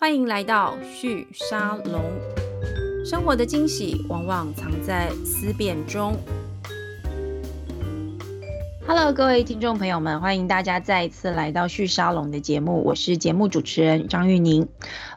欢迎来到旭沙龙。生活的惊喜往往藏在思辨中。Hello，各位听众朋友们，欢迎大家再一次来到旭沙龙的节目，我是节目主持人张玉宁。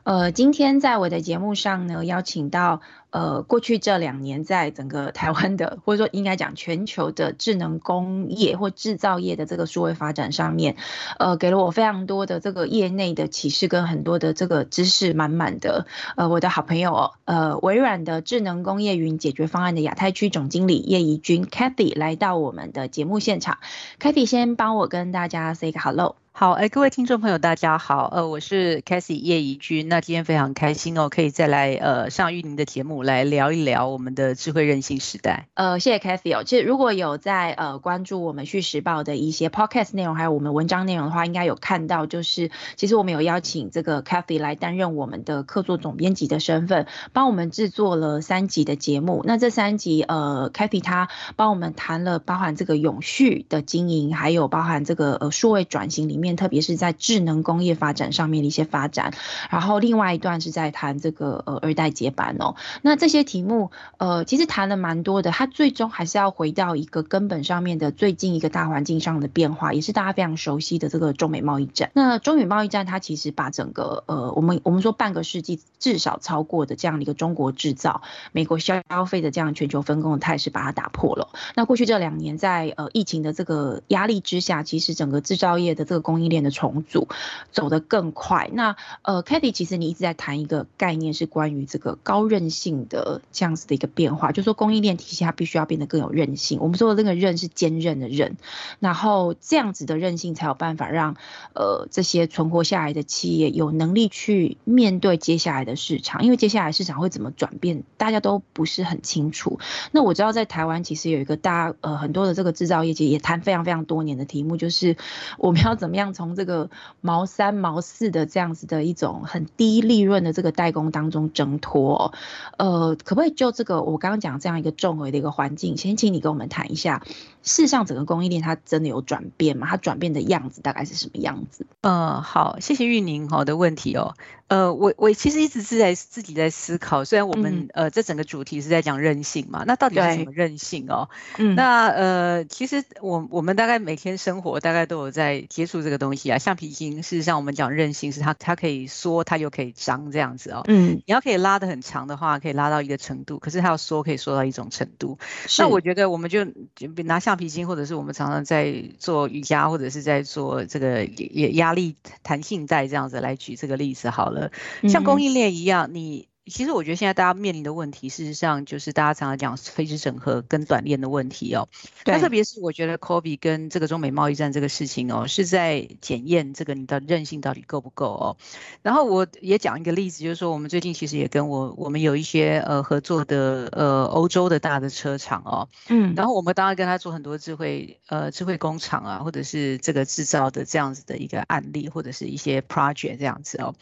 呃，今天在我的节目上呢，邀请到。呃，过去这两年，在整个台湾的，或者说应该讲全球的智能工业或制造业的这个数位发展上面，呃，给了我非常多的这个业内的启示跟很多的这个知识满满的。呃，我的好朋友，呃，微软的智能工业云解决方案的亚太区总经理叶怡君 Kathy 来到我们的节目现场。，Kathy 先帮我跟大家 say 个 hello。好，哎，各位听众朋友，大家好，呃，我是 Cathy 叶怡君，那今天非常开心哦，可以再来呃上玉宁的节目来聊一聊我们的智慧韧性时代。呃，谢谢 Cathy 哦，其实如果有在呃关注我们旭时报的一些 Podcast 内容，还有我们文章内容的话，应该有看到，就是其实我们有邀请这个 Cathy 来担任我们的客座总编辑的身份，帮我们制作了三集的节目。那这三集，呃，Cathy 他帮我们谈了包含这个永续的经营，还有包含这个呃数位转型里面。特别是在智能工业发展上面的一些发展，然后另外一段是在谈这个呃二代接班哦。那这些题目呃其实谈了蛮多的，它最终还是要回到一个根本上面的最近一个大环境上的变化，也是大家非常熟悉的这个中美贸易战。那中美贸易战它其实把整个呃我们我们说半个世纪至少超过的这样的一个中国制造、美国消费的这样全球分工的态势把它打破了。那过去这两年在呃疫情的这个压力之下，其实整个制造业的这个供应链的重组走得更快。那呃，Cathy，其实你一直在谈一个概念，是关于这个高韧性的这样子的一个变化，就是说供应链体系它必须要变得更有韧性。我们说的那个韧是坚韧的韧，然后这样子的韧性才有办法让呃这些存活下来的企业有能力去面对接下来的市场，因为接下来市场会怎么转变，大家都不是很清楚。那我知道在台湾其实有一个大呃很多的这个制造业界也谈非常非常多年的题目，就是我们要怎么样。像从这个毛三毛四的这样子的一种很低利润的这个代工当中挣脱，呃，可不可以就这个我刚刚讲这样一个重围的一个环境，先请你跟我们谈一下，事实上整个供应链它真的有转变吗？它转变的样子大概是什么样子？呃，好，谢谢玉宁好的问题哦。呃，我我其实一直是在自己在思考，虽然我们、嗯、呃这整个主题是在讲韧性嘛，那到底是什么韧性哦？嗯，那呃其实我我们大概每天生活大概都有在接触这个东西啊，橡皮筋事实上我们讲韧性是它它可以缩，它又可以张这样子哦。嗯，你要可以拉得很长的话，可以拉到一个程度，可是它要缩可以缩到一种程度。那我觉得我们就就拿橡皮筋，或者是我们常常在做瑜伽，或者是在做这个压力弹性带这样子来举这个例子好了。像供应链一样，你。其实我觉得现在大家面临的问题，事实上就是大家常常讲垂直整合跟短链的问题哦。对。那特别是我觉得 COVID 跟这个中美贸易战这个事情哦，是在检验这个你的韧性到底够不够哦。然后我也讲一个例子，就是说我们最近其实也跟我我们有一些呃合作的呃欧洲的大的车厂哦。嗯。然后我们当然跟他做很多智慧呃智慧工厂啊，或者是这个制造的这样子的一个案例，或者是一些 project 这样子哦。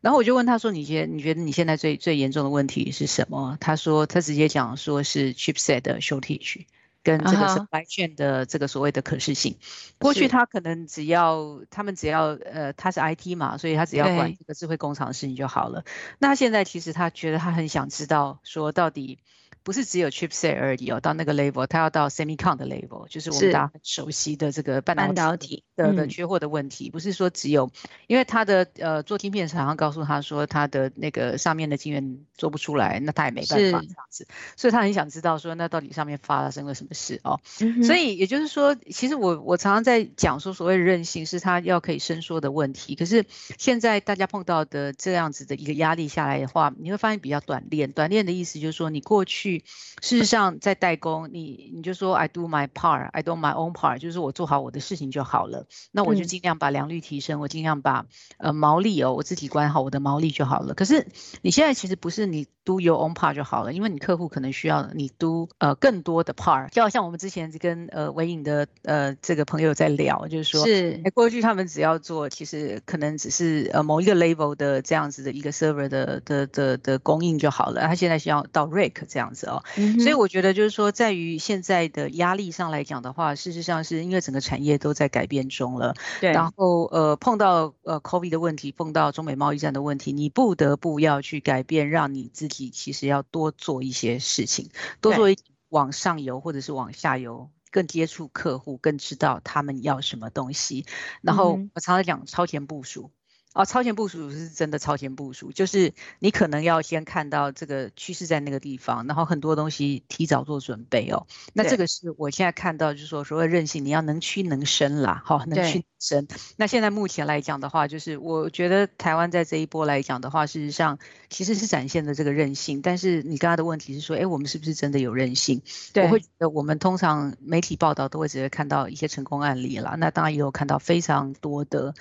然后我就问他说：“你觉得你觉得你现在最最严重的问题是什么？他说他直接讲说是 chipset 的 shortage 跟这个 supply chain 的这个所谓的可视性。Uh -huh. 过去他可能只要他们只要呃他是 IT 嘛，所以他只要管这个智慧工厂的事情就好了。那现在其实他觉得他很想知道说到底。”不是只有 chipset 而已哦，到那个 level，它要到 semicon 的 level，就是我们大家很熟悉的这个半导体的的缺货的问题。不是说只有，因为他的呃做晶片厂商告诉他说他的那个上面的晶圆做不出来，那他也没办法这样子，所以他很想知道说那到底上面发生了什么事哦。所以也就是说，其实我我常常在讲说所谓的韧性是它要可以伸缩的问题，可是现在大家碰到的这样子的一个压力下来的话，你会发现比较短链。短链的意思就是说你过去。事实上，在代工，你你就说 I do my part, I do my own part，就是我做好我的事情就好了。那我就尽量把良率提升，我尽量把呃毛利哦，我自己管好我的毛利就好了。可是你现在其实不是你 do your own part 就好了，因为你客户可能需要你 do 呃更多的 part。就好像我们之前跟呃微影的呃这个朋友在聊，就是说是过去他们只要做，其实可能只是呃某一个 level 的这样子的一个 server 的的的的供应就好了。他现在需要到 rack 这样子。子哦。嗯、所以我觉得就是说，在于现在的压力上来讲的话，事实上是因为整个产业都在改变中了。对。然后呃，碰到呃 COVID 的问题，碰到中美贸易战的问题，你不得不要去改变，让你自己其实要多做一些事情，多做一往上游或者是往下游。更接触客户，更知道他们要什么东西。然后我常常讲超前部署。哦，超前部署是真的超前部署，就是你可能要先看到这个趋势在那个地方，然后很多东西提早做准备哦。那这个是我现在看到，就是说所谓韧性，你要能屈能伸啦，好，能屈能伸。那现在目前来讲的话，就是我觉得台湾在这一波来讲的话，事实上其实是展现的这个韧性。但是你刚刚的问题是说，哎，我们是不是真的有韧性？对，我会觉得我们通常媒体报道都会直接看到一些成功案例啦。那当然也有看到非常多的，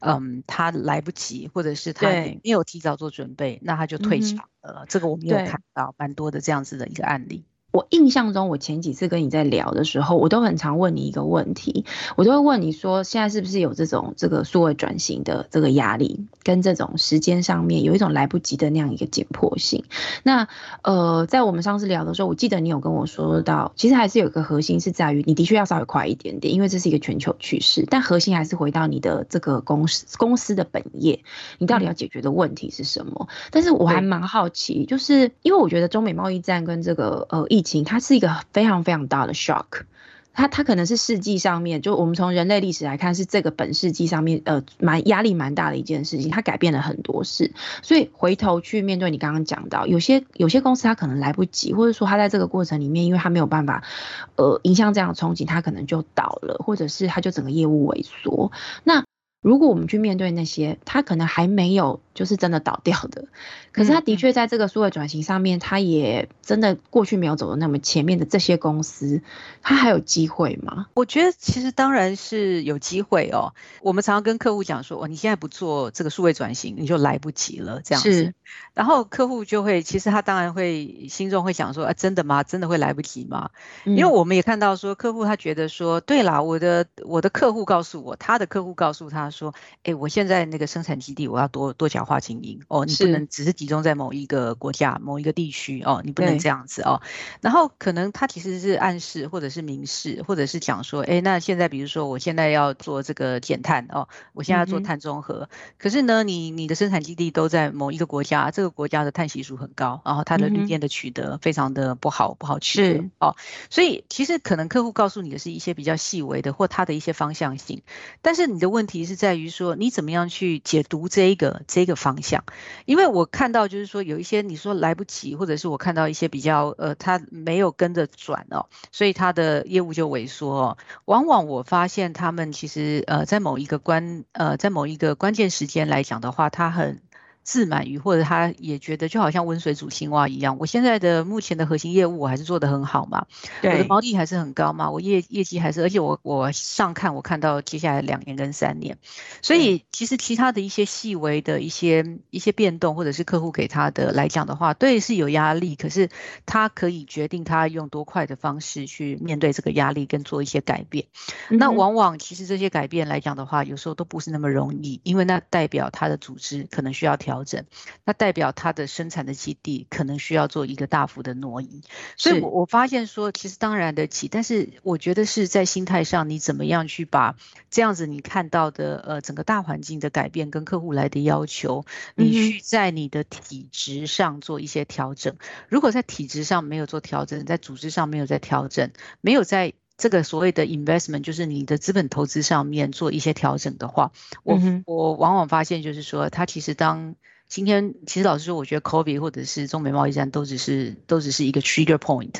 嗯，他来。不及，或者是他没有提早做准备，那他就退场了。嗯、这个我们有看到蛮多的这样子的一个案例。我印象中，我前几次跟你在聊的时候，我都很常问你一个问题，我都会问你说，现在是不是有这种这个数位转型的这个压力，跟这种时间上面有一种来不及的那样一个紧迫性？那呃，在我们上次聊的时候，我记得你有跟我说到，其实还是有一个核心是在于，你的确要稍微快一点点，因为这是一个全球趋势，但核心还是回到你的这个公司公司的本业，你到底要解决的问题是什么？嗯、但是我还蛮好奇，就是因为我觉得中美贸易战跟这个呃疫情，它是一个非常非常大的 shock，它它可能是世纪上面，就我们从人类历史来看，是这个本世纪上面呃蛮压力蛮大的一件事情，它改变了很多事，所以回头去面对你刚刚讲到，有些有些公司它可能来不及，或者说它在这个过程里面，因为它没有办法呃迎向这样的冲击，它可能就倒了，或者是它就整个业务萎缩，那。如果我们去面对那些他可能还没有就是真的倒掉的，可是他的确在这个数位转型上面，他也真的过去没有走的那么前面的这些公司，他还有机会吗？我觉得其实当然是有机会哦。我们常常跟客户讲说，哦，你现在不做这个数位转型，你就来不及了这样子。是。然后客户就会，其实他当然会心中会想说，啊，真的吗？真的会来不及吗？因为我们也看到说，客户他觉得说，对啦，我的我的客户告诉我，他的客户告诉他。说，哎，我现在那个生产基地，我要多多角化经营哦，你不能只是集中在某一个国家、某一个地区哦，你不能这样子哦。然后可能他其实是暗示，或者是明示，或者是讲说，哎，那现在比如说我现在要做这个减碳哦，我现在要做碳中和，嗯、可是呢，你你的生产基地都在某一个国家，这个国家的碳系数很高，然后它的绿电的取得非常的不好，不好取得哦。所以其实可能客户告诉你的是一些比较细微的，或他的一些方向性，但是你的问题是。在于说你怎么样去解读这一个这个方向，因为我看到就是说有一些你说来不及，或者是我看到一些比较呃他没有跟着转哦，所以他的业务就萎缩哦。往往我发现他们其实呃在某一个关呃在某一个关键时间来讲的话，他很。自满于，或者他也觉得就好像温水煮青蛙一样。我现在的目前的核心业务我还是做得很好嘛，我的毛利还是很高嘛，我业业绩还是，而且我我上看我看到接下来两年跟三年，所以其实其他的一些细微的一些一些变动，或者是客户给他的来讲的话，对是有压力，可是他可以决定他用多快的方式去面对这个压力跟做一些改变。嗯、那往往其实这些改变来讲的话，有时候都不是那么容易，因为那代表他的组织可能需要调。调整，那代表它的生产的基地可能需要做一个大幅的挪移，所以我我发现说，其实当然得起，但是我觉得是在心态上，你怎么样去把这样子你看到的呃整个大环境的改变跟客户来的要求，你去在你的体质上做一些调整。如果在体质上没有做调整，在组织上没有在调整，没有在。这个所谓的 investment 就是你的资本投资上面做一些调整的话，我我往往发现就是说，它其实当今天其实老实说，我觉得 COVID 或者是中美贸易战都只是都只是一个 trigger point，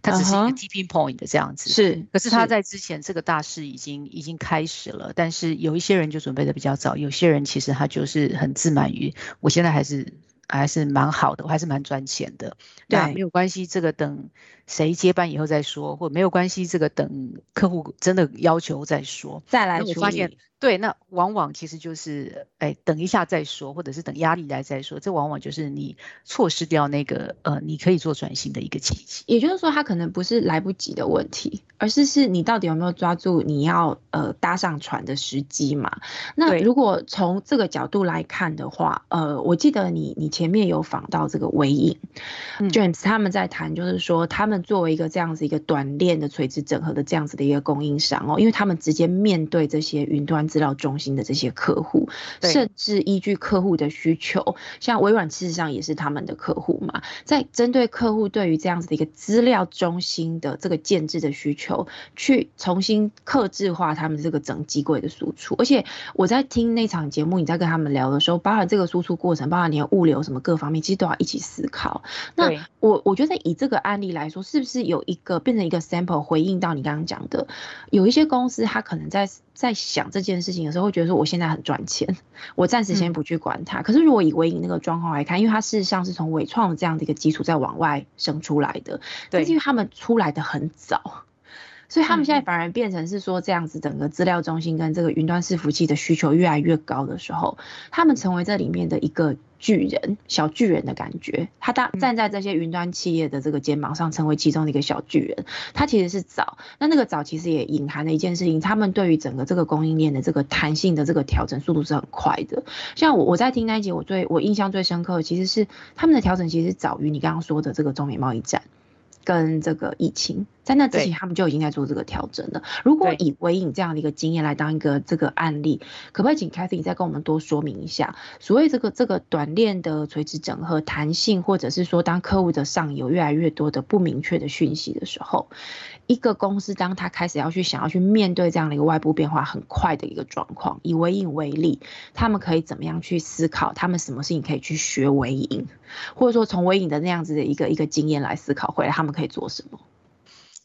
它只是一个 tipping point 这样子。是，可是它在之前这个大势已经已经开始了，但是有一些人就准备的比较早，有些人其实他就是很自满于我现在还是。还是蛮好的，我还是蛮赚钱的。对，没有关系，这个等谁接班以后再说，或没有关系，这个等客户真的要求再说。再来，我发现对，那往往其实就是，哎，等一下再说，或者是等压力来再说，这往往就是你错失掉那个呃，你可以做转型的一个契机。也就是说，他可能不是来不及的问题，而是是你到底有没有抓住你要呃搭上船的时机嘛？那如果从这个角度来看的话，呃，我记得你你前面有访到这个微影、嗯、James 他们在谈，就是说他们作为一个这样子一个短链的垂直整合的这样子的一个供应商哦，因为他们直接面对这些云端。资料中心的这些客户，甚至依据客户的需求，像微软事实上也是他们的客户嘛，在针对客户对于这样子的一个资料中心的这个建制的需求，去重新克制化他们这个整机柜的输出。而且我在听那场节目，你在跟他们聊的时候，包含这个输出过程，包含你的物流什么各方面，其实都要一起思考。那我我觉得以这个案例来说，是不是有一个变成一个 sample 回应到你刚刚讲的，有一些公司它可能在。在想这件事情的时候，会觉得说我现在很赚钱，我暂时先不去管它。嗯、可是如果以微影那个状况来看，因为它事实上是从伟创这样的一个基础在往外生出来的，对，因为他们出来的很早，所以他们现在反而变成是说这样子，整个资料中心跟这个云端伺服器的需求越来越高的时候，他们成为这里面的一个。巨人，小巨人的感觉，他当站在这些云端企业的这个肩膀上，成为其中的一个小巨人。他其实是早，那那个早其实也隐含了一件事情，他们对于整个这个供应链的这个弹性的这个调整速度是很快的。像我我在听那一集，我最我印象最深刻的其实是他们的调整其实是早于你刚刚说的这个中美贸易战。跟这个疫情，在那之前他们就已经在做这个调整了。如果以维影这样的一个经验来当一个这个案例，可不可以请 Cathy 再跟我们多说明一下，所谓这个这个短链的垂直整合弹性，或者是说当客户的上游越来越多的不明确的讯息的时候，一个公司当他开始要去想要去面对这样的一个外部变化很快的一个状况，以微影为例，他们可以怎么样去思考？他们什么事情可以去学微影，或者说从微影的那样子的一个一个经验来思考回来，他们可以做什么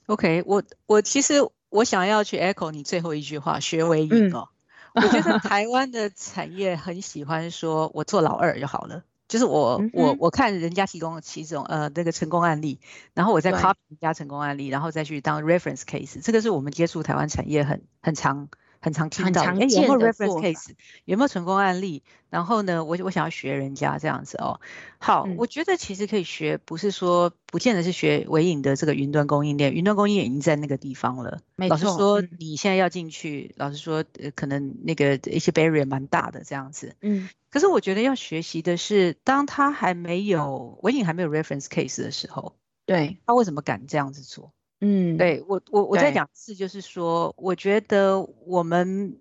？OK，我我其实我想要去 echo 你最后一句话，学微影哦。嗯、我觉得台湾的产业很喜欢说，我做老二就好了。就是我我我看人家提供的其中呃那个成功案例，然后我再 copy 人家成功案例，然后再去当 reference case，这个是我们接触台湾产业很很常很常听到有没有 reference case？有没有成功案例？然后呢，我我想要学人家这样子哦。好，嗯、我觉得其实可以学，不是说不见得是学唯影的这个云端供应链，云端供应链已经在那个地方了。老实说，你现在要进去，老实说，呃，可能那个一些 barrier 蛮大的这样子。嗯。可是我觉得要学习的是，当他还没有唯影还没有 reference case 的时候，对，他为什么敢这样子做？嗯，对，我我我再讲一次，就是说，我觉得我们。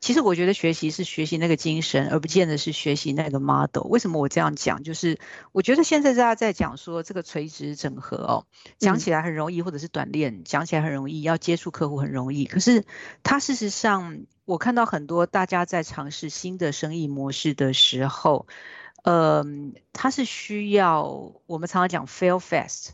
其实我觉得学习是学习那个精神，而不见得是学习那个 model。为什么我这样讲？就是我觉得现在大家在讲说这个垂直整合哦，讲起来很容易，或者是短链讲起来很容易，要接触客户很容易。可是它事实上，我看到很多大家在尝试新的生意模式的时候，呃，它是需要我们常常讲 fail fast，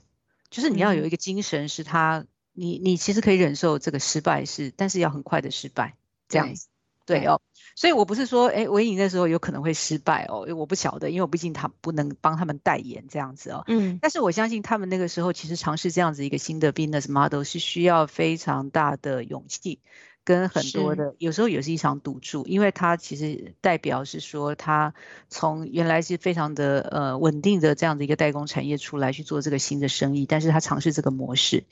就是你要有一个精神，是他你你其实可以忍受这个失败是，但是要很快的失败这样子。对哦，所以我不是说，哎，维影那时候有可能会失败哦，因为我不晓得，因为我毕竟他不能帮他们代言这样子哦。嗯，但是我相信他们那个时候其实尝试这样子一个新的 business model 是需要非常大的勇气。跟很多的有时候也是一场赌注，因为它其实代表是说，它从原来是非常的呃稳定的这样的一个代工产业出来去做这个新的生意，但是它尝试这个模式，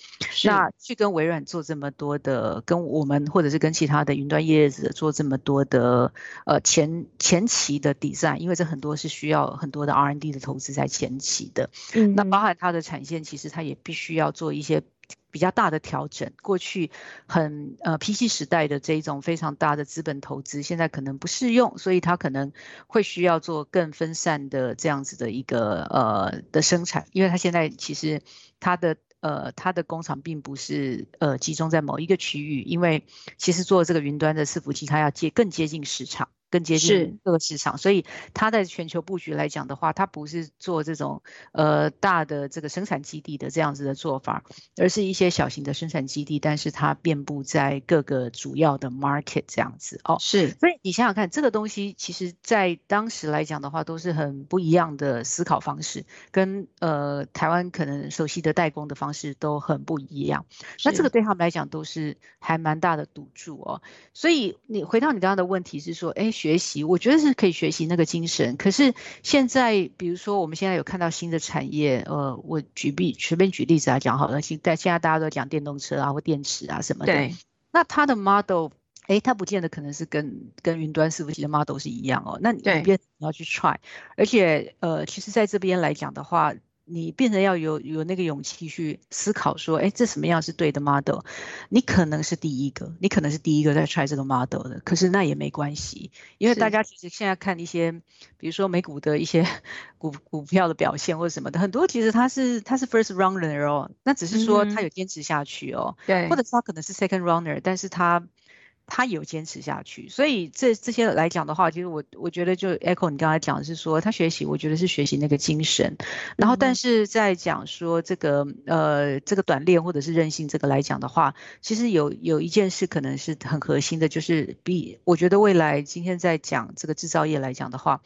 那去跟微软做这么多的，跟我们或者是跟其他的云端业者做这么多的呃前前期的 design，因为这很多是需要很多的 R&D 的投资在前期的，嗯，那包含它的产线，其实它也必须要做一些。比较大的调整，过去很呃 PC 时代的这一种非常大的资本投资，现在可能不适用，所以它可能会需要做更分散的这样子的一个呃的生产，因为它现在其实它的呃它的工厂并不是呃集中在某一个区域，因为其实做这个云端的伺服器，它要接更接近市场。更接近各个市场，所以它在全球布局来讲的话，它不是做这种呃大的这个生产基地的这样子的做法，而是一些小型的生产基地，但是它遍布在各个主要的 market 这样子哦。是，所以你想想看，这个东西其实在当时来讲的话，都是很不一样的思考方式，跟呃台湾可能熟悉的代工的方式都很不一样。那这个对他们来讲都是还蛮大的赌注哦。所以你回到你刚刚的问题是说，哎。学习，我觉得是可以学习那个精神。可是现在，比如说我们现在有看到新的产业，呃，我举例随便举例子来讲好了。现在现在大家都讲电动车啊，或电池啊什么的。对。那它的 model，哎，它不见得可能是跟跟云端伺服器的 model 是一样哦。那你边你要去 try，而且呃，其实在这边来讲的话。你变得要有有那个勇气去思考，说，哎，这什么样是对的 model？你可能是第一个，你可能是第一个在 try 这个 model 的，可是那也没关系，因为大家其实现在看一些，比如说美股的一些 股股票的表现或者什么的，很多其实他是他是 first runner 哦，那只是说他有坚持下去哦，对，或者是他可能是 second runner，但是他。他有坚持下去，所以这这些来讲的话，其实我我觉得就 echo 你刚才讲的是说他学习，我觉得是学习那个精神。然后，但是在讲说这个呃这个短链或者是韧性这个来讲的话，其实有有一件事可能是很核心的，就是比我觉得未来今天在讲这个制造业来讲的话，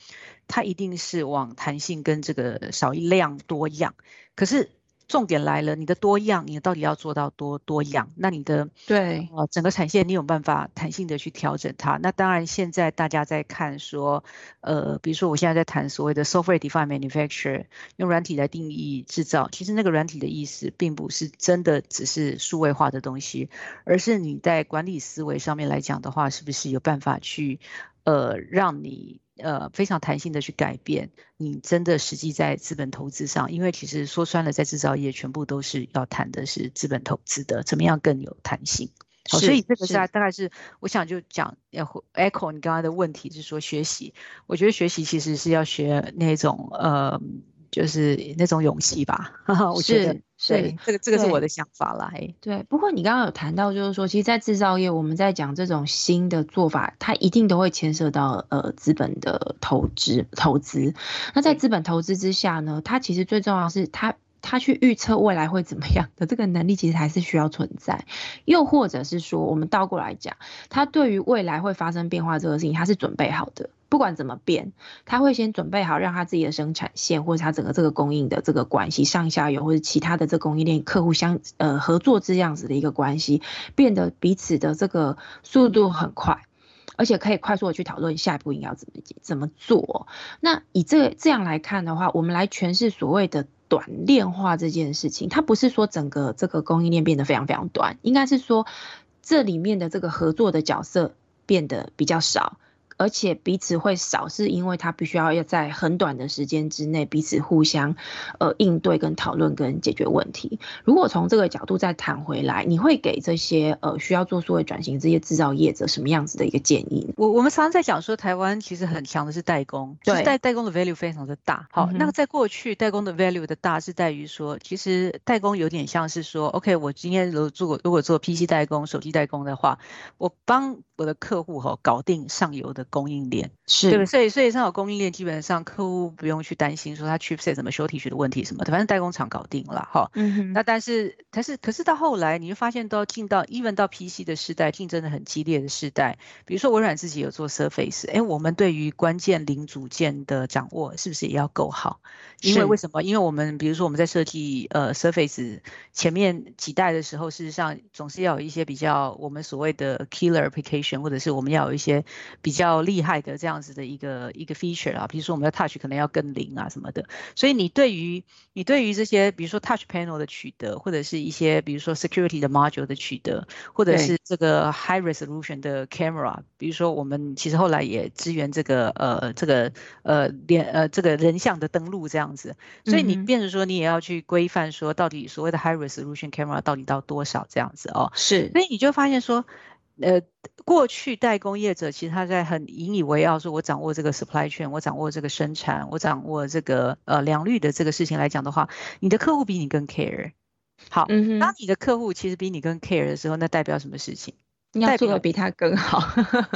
它一定是往弹性跟这个少一量多样。可是。重点来了，你的多样，你到底要做到多多样？那你的对呃整个产线，你有办法弹性的去调整它？那当然，现在大家在看说，呃，比如说我现在在谈所谓的 software defined manufacture，用软体来定义制造。其实那个软体的意思，并不是真的只是数位化的东西，而是你在管理思维上面来讲的话，是不是有办法去呃让你。呃，非常弹性的去改变，你真的实际在资本投资上，因为其实说穿了，在制造业全部都是要谈的是资本投资的，怎么样更有弹性？好，所以这个是大概是我想就讲要 echo 你刚刚的问题，是说学习，我觉得学习其实是要学那种呃。就是那种勇气吧，我觉得是，对，这个这个是我的想法啦。嘿，对。不过你刚刚有谈到，就是说，其实，在制造业，我们在讲这种新的做法，它一定都会牵涉到呃资本的投资投资。那在资本投资之下呢，它其实最重要的是它它去预测未来会怎么样的这个能力，其实还是需要存在。又或者是说，我们倒过来讲，它对于未来会发生变化这个事情，它是准备好的。不管怎么变，他会先准备好，让他自己的生产线或者他整个这个供应的这个关系，上下游或者其他的这供应链客户相呃合作这样子的一个关系，变得彼此的这个速度很快，而且可以快速的去讨论下一步应该要怎么怎么做。那以这这样来看的话，我们来诠释所谓的短链化这件事情，它不是说整个这个供应链变得非常非常短，应该是说这里面的这个合作的角色变得比较少。而且彼此会少，是因为他必须要要在很短的时间之内彼此互相呃应对跟讨论跟解决问题。如果从这个角度再谈回来，你会给这些呃需要做数位转型这些制造业者什么样子的一个建议？我我们常常在讲说，台湾其实很强的是代工，对，代代工的 value 非常的大。好，嗯、那个在过去代工的 value 的大是在于说，其实代工有点像是说，OK，我今天如果做如果做 PC 代工、手机代工的话，我帮我的客户哈搞定上游的。供应链。是对，所以所以上有供应链，基本上客户不用去担心说他 chipset 什么 shortage 的问题什么的，反正代工厂搞定了哈。嗯哼。那但是但是可是到后来，你会发现到进到 even 到 PC 的时代，竞争的很激烈的时代，比如说微软自己有做 Surface，哎，我们对于关键零组件的掌握是不是也要够好？因为为什么？因为我们比如说我们在设计呃 Surface 前面几代的时候，事实上总是要有一些比较我们所谓的 killer application，或者是我们要有一些比较。厉害的这样子的一个一个 feature 啊，比如说我们的 touch 可能要更灵啊什么的，所以你对于你对于这些比如说 touch panel 的取得，或者是一些比如说 security 的 module 的取得，或者是这个 high resolution 的 camera，比如说我们其实后来也支援这个呃这个呃连呃这个人像的登录这样子，所以你变成说你也要去规范说到底所谓的 high resolution camera 到底到多少这样子哦，是，所以你就发现说。呃，过去代工业者其实他在很引以为傲，说我掌握这个 supply chain，我掌握这个生产，我掌握这个呃良率的这个事情来讲的话，你的客户比你更 care。好，嗯、当你的客户其实比你更 care 的时候，那代表什么事情？你要做的比他更好，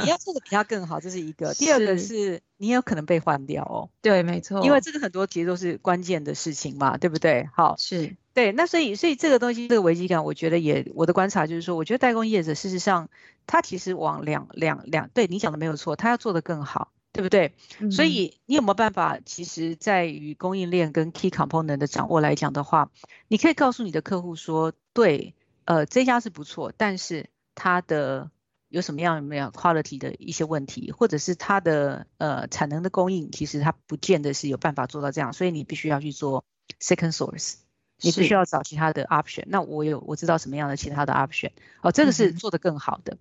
你要做的比他更好，这是一个。第二个是你也有可能被换掉哦。对，没错。因为这个很多其实都是关键的事情嘛，对不对？好，是对。那所以，所以这个东西，这个危机感，我觉得也，我的观察就是说，我觉得代工业者事实上，他其实往两两两，对你讲的没有错，他要做得更好，对不对？嗯、所以你有没有办法？其实，在于供应链跟 key component 的掌握来讲的话，你可以告诉你的客户说，对，呃，这家是不错，但是。它的有什么样有没有 quality 的一些问题，或者是它的呃产能的供应，其实它不见得是有办法做到这样，所以你必须要去做 second source，你必须要找其他的 option。那我有我知道什么样的其他的 option，哦，这个是做得更好的。嗯、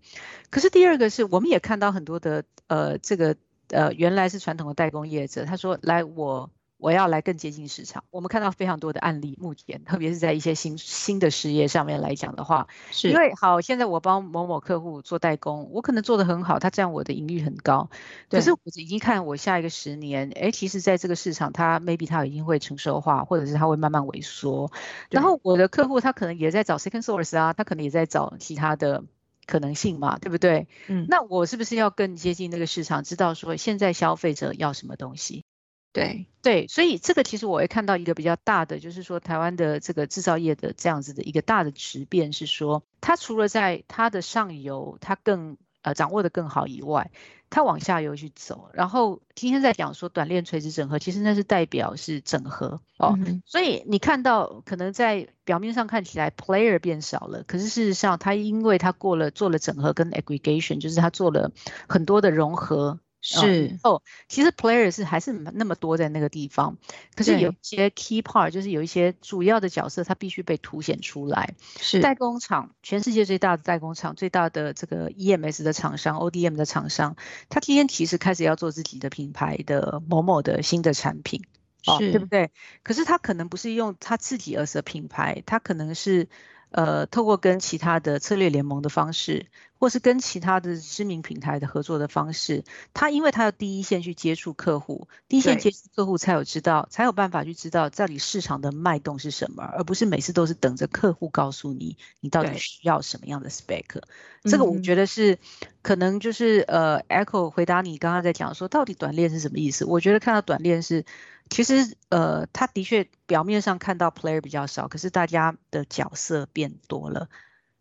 可是第二个是我们也看到很多的呃这个呃原来是传统的代工业者，他说来我。我要来更接近市场。我们看到非常多的案例，目前特别是在一些新新的事业上面来讲的话，是因为好，现在我帮某某客户做代工，我可能做得很好，他这样我的盈利很高。可是我已经看我下一个十年，哎，其实在这个市场，它 maybe 它已经会成熟化，或者是它会慢慢萎缩。然后我的客户他可能也在找 second source 啊，他可能也在找其他的可能性嘛，对不对？嗯，那我是不是要更接近那个市场，知道说现在消费者要什么东西？对对，所以这个其实我会看到一个比较大的，就是说台湾的这个制造业的这样子的一个大的质变是说，它除了在它的上游它更呃掌握的更好以外，它往下游去走。然后今天在讲说短链垂直整合，其实那是代表是整合哦。嗯、所以你看到可能在表面上看起来 player 变少了，可是事实上它因为它过了做了整合跟 aggregation，就是它做了很多的融合。是哦，其实 player 是还是那么多在那个地方，可是有一些 key part 就是有一些主要的角色，它必须被凸显出来。是代工厂，全世界最大的代工厂，最大的这个 EMS 的厂商，ODM 的厂商，他今天其实开始要做自己的品牌的某某的新的产品，哦，对不对？可是他可能不是用他自己 as a 品牌，他可能是。呃，透过跟其他的策略联盟的方式，或是跟其他的知名平台的合作的方式，他因为他要第一线去接触客户，第一线接触客户才有知道，才有办法去知道到底市场的脉动是什么，而不是每次都是等着客户告诉你你到底需要什么样的 spec。这个我觉得是可能就是呃，Echo 回答你刚刚在讲说到底短链是什么意思？我觉得看到短链是。其实，呃，他的确表面上看到 player 比较少，可是大家的角色变多了。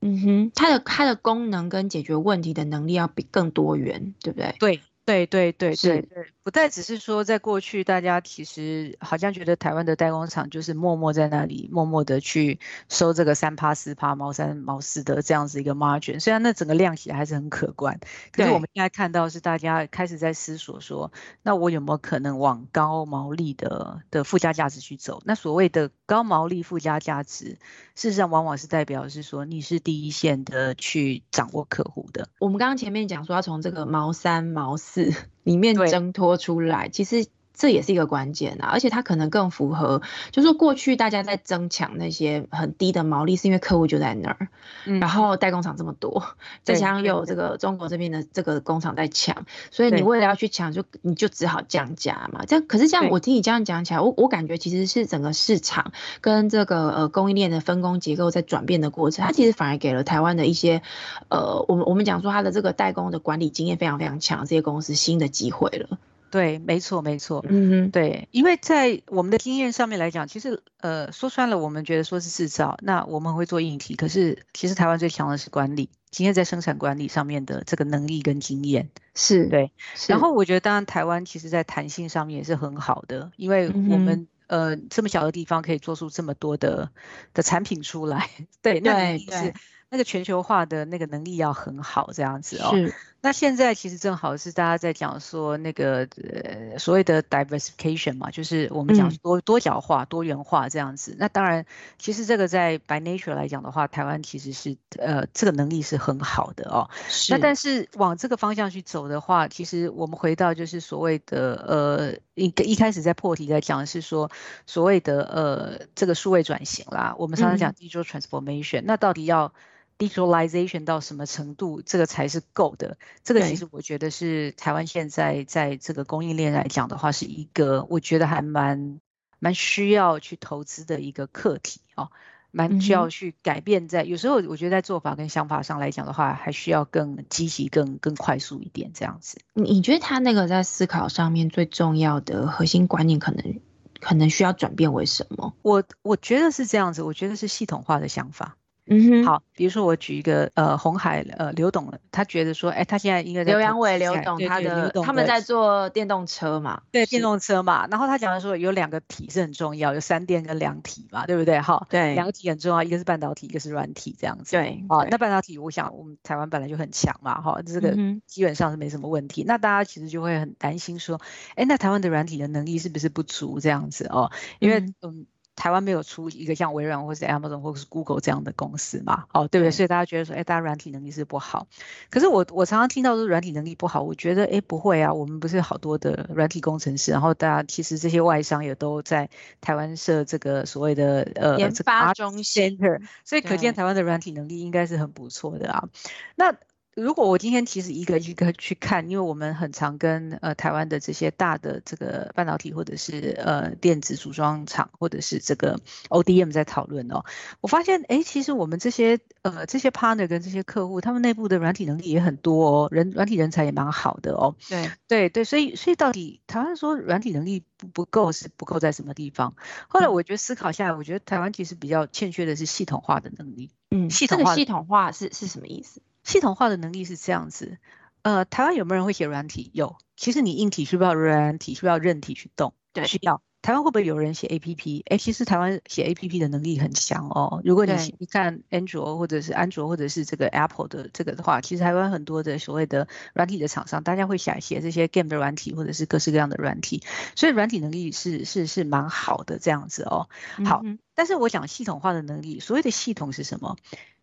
嗯哼，它的它的功能跟解决问题的能力要比更多元，对不对？对。对对对对对，不再只是说在过去，大家其实好像觉得台湾的代工厂就是默默在那里默默的去收这个三趴四趴毛三毛四的这样子一个 margin，虽然那整个量起来还是很可观，可是我们现在看到是大家开始在思索说，那我有没有可能往高毛利的的附加价值去走？那所谓的高毛利附加价值，事实上往往是代表是说你是第一线的去掌握客户的。我们刚刚前面讲说要从这个毛三毛四。里面挣脱出来，其实。这也是一个关键啊，而且它可能更符合，就是说过去大家在争抢那些很低的毛利，是因为客户就在那儿，嗯，然后代工厂这么多，再加上又有这个中国这边的这个工厂在抢，所以你为了要去抢，就你就只好降价嘛。这样可是这样，我听你这样讲起来，我我感觉其实是整个市场跟这个呃供应链的分工结构在转变的过程，它其实反而给了台湾的一些呃，我们我们讲说它的这个代工的管理经验非常非常强，这些公司新的机会了。对，没错，没错，嗯哼，对，因为在我们的经验上面来讲，其实呃，说穿了，我们觉得说是制造，那我们会做硬体，可是其实台湾最强的是管理，今天在生产管理上面的这个能力跟经验。是对，是然后我觉得当然台湾其实在弹性上面也是很好的，因为我们、嗯、呃这么小的地方可以做出这么多的的产品出来，对，那是对。那个全球化的那个能力要很好，这样子哦。是。那现在其实正好是大家在讲说那个呃所谓的 diversification 嘛，就是我们讲多多角化、多元化这样子。那当然，其实这个在 by nature 来讲的话，台湾其实是呃这个能力是很好的哦。是。那但是往这个方向去走的话，其实我们回到就是所谓的呃一一开始在破题在讲的是说所谓的呃这个数位转型啦，我们常常讲 digital transformation，嗯。那到底要 digitalization 到什么程度，这个才是够的。这个其实我觉得是台湾现在在这个供应链来讲的话，是一个我觉得还蛮蛮需要去投资的一个课题哦。蛮需要去改变在，在、嗯、有时候我觉得在做法跟想法上来讲的话，还需要更积极、更更快速一点这样子。你觉得他那个在思考上面最重要的核心观念，可能可能需要转变为什么？我我觉得是这样子，我觉得是系统化的想法。嗯哼，好，比如说我举一个呃，红海呃，刘董，他觉得说，哎、欸，他现在应该刘阳伟刘董他的他们在做电动车嘛，对，电动车嘛，然后他讲的说有两个体是很重要，有三电跟两体嘛，对不对？哈，对，两个体很重要，一个是半导体，一个是软体，这样子。对，哦，那半导体，我想我们台湾本来就很强嘛，哈，这个基本上是没什么问题。嗯、那大家其实就会很担心说，哎、欸，那台湾的软体的能力是不是不足这样子哦？因为嗯。嗯台湾没有出一个像微软或是 Amazon 或是 Google 这样的公司嘛？哦，对不对？所以大家觉得说，哎，大家软体能力是不好。可是我我常常听到说软体能力不好，我觉得哎不会啊，我们不是好多的软体工程师，然后大家其实这些外商也都在台湾设这个所谓的呃研发中心，所以可见台湾的软体能力应该是很不错的啊。那如果我今天其实一个一个去看，因为我们很常跟呃台湾的这些大的这个半导体或者是呃电子组装厂或者是这个 ODM 在讨论哦，我发现哎，其实我们这些呃这些 partner 跟这些客户，他们内部的软体能力也很多哦，人软体人才也蛮好的哦。对对对，所以所以到底台湾说软体能力不不够是不够在什么地方？后来我觉得思考下来，我觉得台湾其实比较欠缺的是系统化的能力。嗯，系统化、这个、系统化是是什么意思？系统化的能力是这样子，呃，台湾有没有人会写软体？有，其实你硬体需不需要软体？需不需要韧体去动？对，需要。台湾会不会有人写 APP？哎，其实台湾写 APP 的能力很强哦。如果你你看安卓或者是安卓或者是这个 Apple 的这个的话，其实台湾很多的所谓的软体的厂商，大家会写写这些 Game 的软体或者是各式各样的软体，所以软体能力是是是蛮好的这样子哦。好，嗯、但是我讲系统化的能力，所谓的系统是什么？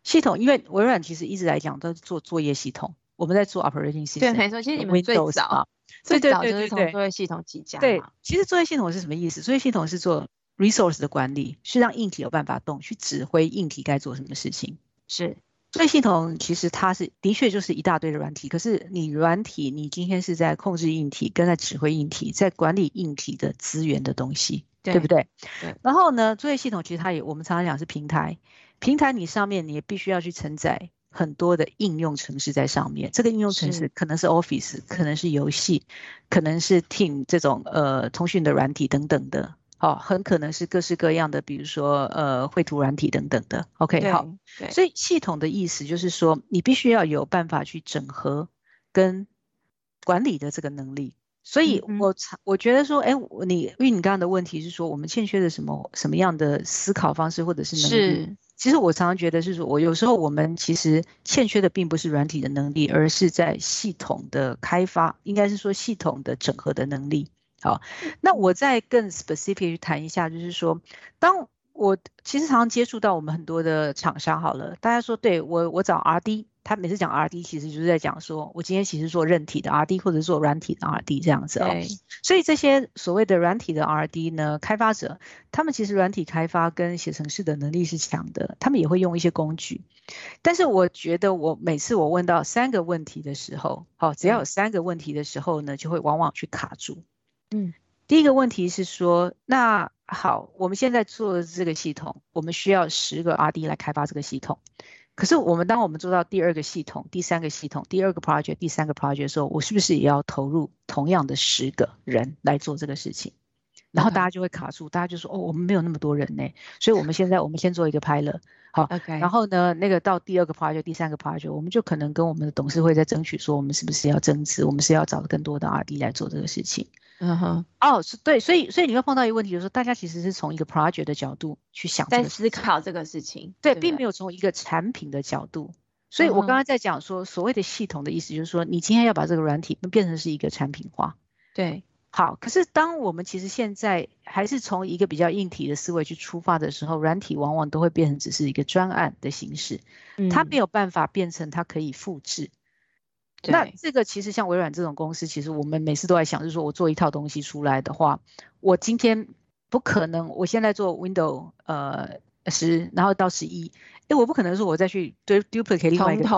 系统，因为微软其实一直来讲都是做作业系统，我们在做 operating system。对，没错，其实你们最早，最早就是从作业系统起家。对，其实作业系统是什么意思？作业系统是做 resource 的管理，是让硬体有办法动，去指挥硬体该做什么事情。是，作业系统其实它是的确就是一大堆的软体，可是你软体你今天是在控制硬体，跟在指挥硬体，在管理硬体的资源的东西，对，对不对？对。然后呢，作业系统其实它也我们常常讲是平台。平台你上面你也必须要去承载很多的应用程式在上面，这个应用程式可能是 Office，可能是游戏，可能是 Team 这种呃通讯的软体等等的，好、哦，很可能是各式各样的，比如说呃绘图软体等等的。OK，好，所以系统的意思就是说，你必须要有办法去整合跟管理的这个能力。所以我我觉得说，哎，你因为你刚刚的问题是说，我们欠缺的什么什么样的思考方式或者是能力？其实我常常觉得是说，我有时候我们其实欠缺的并不是软体的能力，而是在系统的开发，应该是说系统的整合的能力。好，那我再更 specific 谈一下，就是说，当我其实常常接触到我们很多的厂商，好了，大家说对我我找 RD。他每次讲 R&D，其实就是在讲说，我今天其实做韧体的 R&D，或者做软体的 R&D 这样子哦。所以这些所谓的软体的 R&D 呢，开发者他们其实软体开发跟写程式的能力是强的，他们也会用一些工具。但是我觉得我每次我问到三个问题的时候，好，只要有三个问题的时候呢，就会往往去卡住。嗯，第一个问题是说，那好，我们现在做的这个系统，我们需要十个 R&D 来开发这个系统。可是我们当我们做到第二个系统、第三个系统、第二个 project、第三个 project 的时候，我是不是也要投入同样的十个人来做这个事情？然后大家就会卡住，大家就说：“哦，我们没有那么多人呢。”所以我们现在 我们先做一个 pilot，好，OK。然后呢，那个到第二个 project、第三个 project，我们就可能跟我们的董事会在争取说，我们是不是要增资？我们是要找更多的 RD 来做这个事情。嗯哼，哦，是对，所以所以你会碰到一个问题，就是说大家其实是从一个 project 的角度去想，在思考这个事情，对，对并没有从一个产品的角度。所以我刚刚在讲说，所谓的系统的意思，就是说你今天要把这个软体变成是一个产品化。对，好，可是当我们其实现在还是从一个比较硬体的思维去出发的时候，软体往往都会变成只是一个专案的形式，它没有办法变成它可以复制。那这个其实像微软这种公司，其实我们每次都在想，就是说我做一套东西出来的话，我今天不可能，我现在做 Windows 呃十，然后到十一，哎，我不可能说我再去 duplicate 另外一个，